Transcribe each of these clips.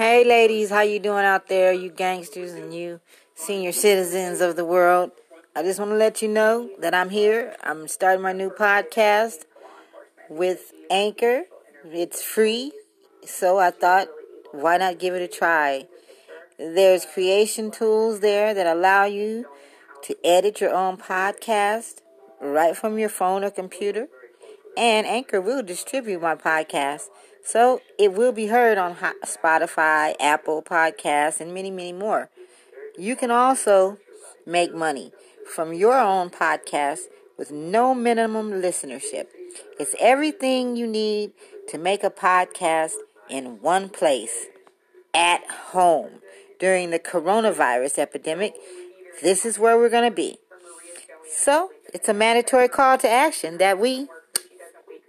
Hey ladies, how you doing out there, you gangsters and you senior citizens of the world? I just want to let you know that I'm here. I'm starting my new podcast with Anchor. It's free, so I thought why not give it a try? There's creation tools there that allow you to edit your own podcast right from your phone or computer. And Anchor will distribute my podcast. So it will be heard on Spotify, Apple Podcasts, and many, many more. You can also make money from your own podcast with no minimum listenership. It's everything you need to make a podcast in one place at home. During the coronavirus epidemic, this is where we're going to be. So, it's a mandatory call to action that we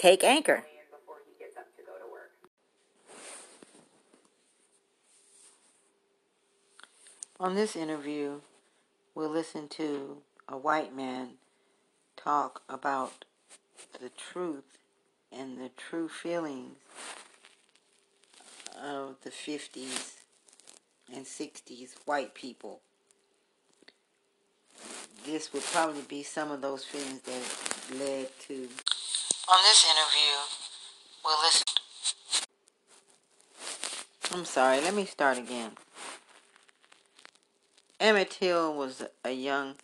take anchor. On this interview, we'll listen to a white man talk about the truth and the true feelings of the 50s and 60s white people. This would probably be some of those feelings that led to. On this interview, we'll listen. I'm sorry, let me start again. Emmett Till was a young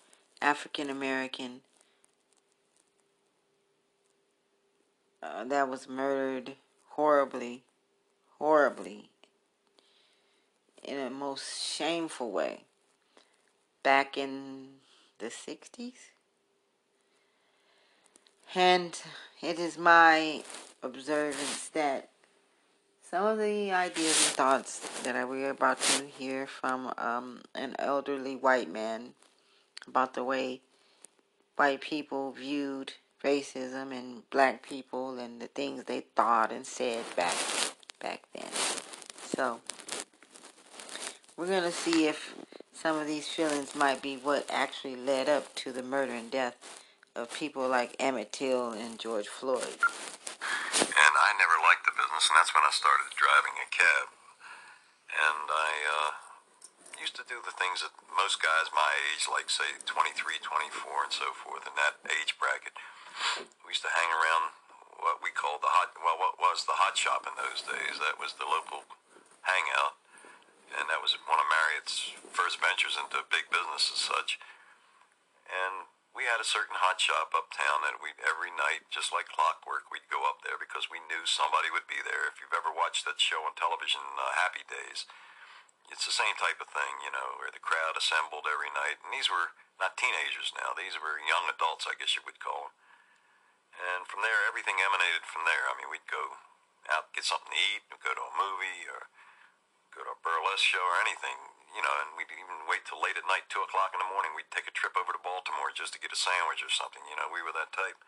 African American uh, that was murdered horribly, horribly, in a most shameful way back in the 60s. And it is my observance that some of the ideas and thoughts that we are about to hear from um, an elderly white man about the way white people viewed racism and black people and the things they thought and said back back then. So we're gonna see if some of these feelings might be what actually led up to the murder and death of people like Emmett Till and George Floyd And I never liked the business, and that's when I started driving a cab. And I uh, used to do the things that most guys my age, like say 23, 24, and so forth, in that age bracket, we used to hang around what we called the hot, well, what was the Hot Shoppe in those days. That was the local hangout, and that was one of Marriott's first ventures into big business as such. And we had a certain Hot Shoppe uptown that we every night, just like clockwork, we'd go up there because we knew somebody would be there. If you've ever watched that show on television, uh, Happy Days, it's the same type of thing, you know, where the crowd assembled every night, and these were not teenagers now; these were young adults, I guess you would call them. And from there, everything emanated from there. I mean, we'd go out get something to eat, go to a movie, or go to a burlesque show, or anything you know, and we'd even wait till late at night, two o'clock in the morning. We'd take a trip over to Baltimore just to get a sandwich or something. You know, we were that type.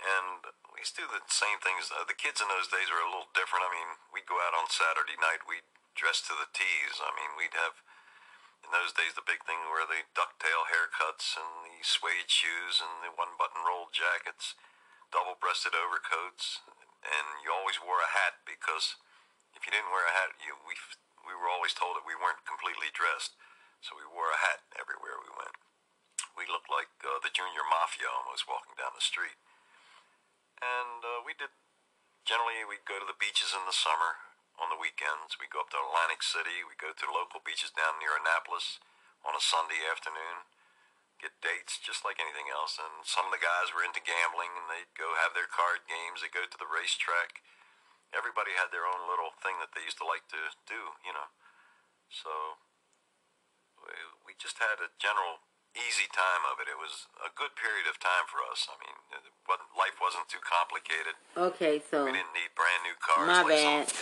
And we used to do the same things. Uh, the kids in those days were a little different. I mean, we'd go out on Saturday night. We'd dress to the T's. I mean, we'd have in those days the big thing were the ducktail haircuts and the suede shoes and the one-button rolled jackets, double-breasted overcoats, and you always wore a hat because if you didn't wear a hat, you we we were always told that we weren't completely dressed, so we wore a hat everywhere we went. We looked like uh, the junior mafia almost walking down the street. And uh, we did, generally, we'd go to the beaches in the summer on the weekends. We'd go up to Atlantic City. We'd go to local beaches down near Annapolis on a Sunday afternoon, get dates just like anything else. And some of the guys were into gambling and they'd go have their card games. They'd go to the racetrack everybody had their own little thing that they used to like to do, you know. So we just had a general easy time of it. It was a good period of time for us. I mean, life wasn't too complicated. Okay, so we didn't need brand new cars. My like bad.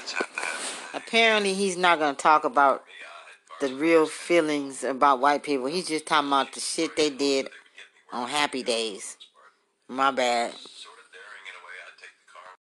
Apparently, he's not going to talk about the real feelings about white people. He's just talking about the shit they did on Happy Days. My bad.